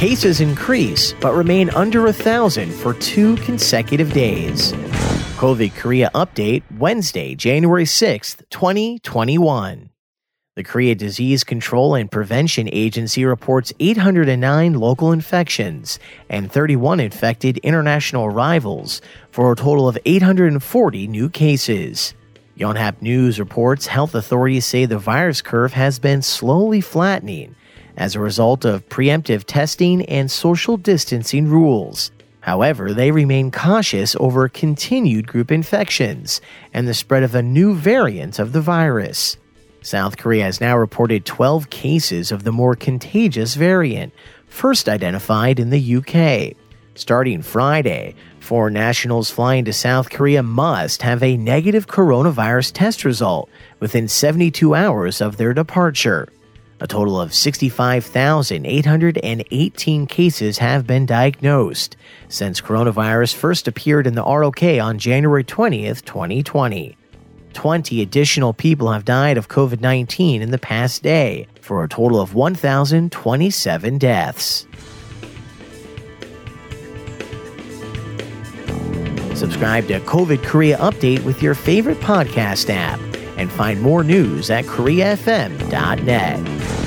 Cases increase but remain under a thousand for two consecutive days. COVID Korea update Wednesday, January 6th, 2021. The Korea Disease Control and Prevention Agency reports 809 local infections and 31 infected international arrivals for a total of 840 new cases. Yonhap News reports health authorities say the virus curve has been slowly flattening as a result of preemptive testing and social distancing rules. However, they remain cautious over continued group infections and the spread of a new variant of the virus. South Korea has now reported 12 cases of the more contagious variant, first identified in the UK. Starting Friday, foreign nationals flying to South Korea must have a negative coronavirus test result within 72 hours of their departure. A total of 65,818 cases have been diagnosed since coronavirus first appeared in the ROK on January 20th, 2020. 20 additional people have died of COVID 19 in the past day, for a total of 1,027 deaths. Subscribe to COVID Korea Update with your favorite podcast app and find more news at KoreaFM.net.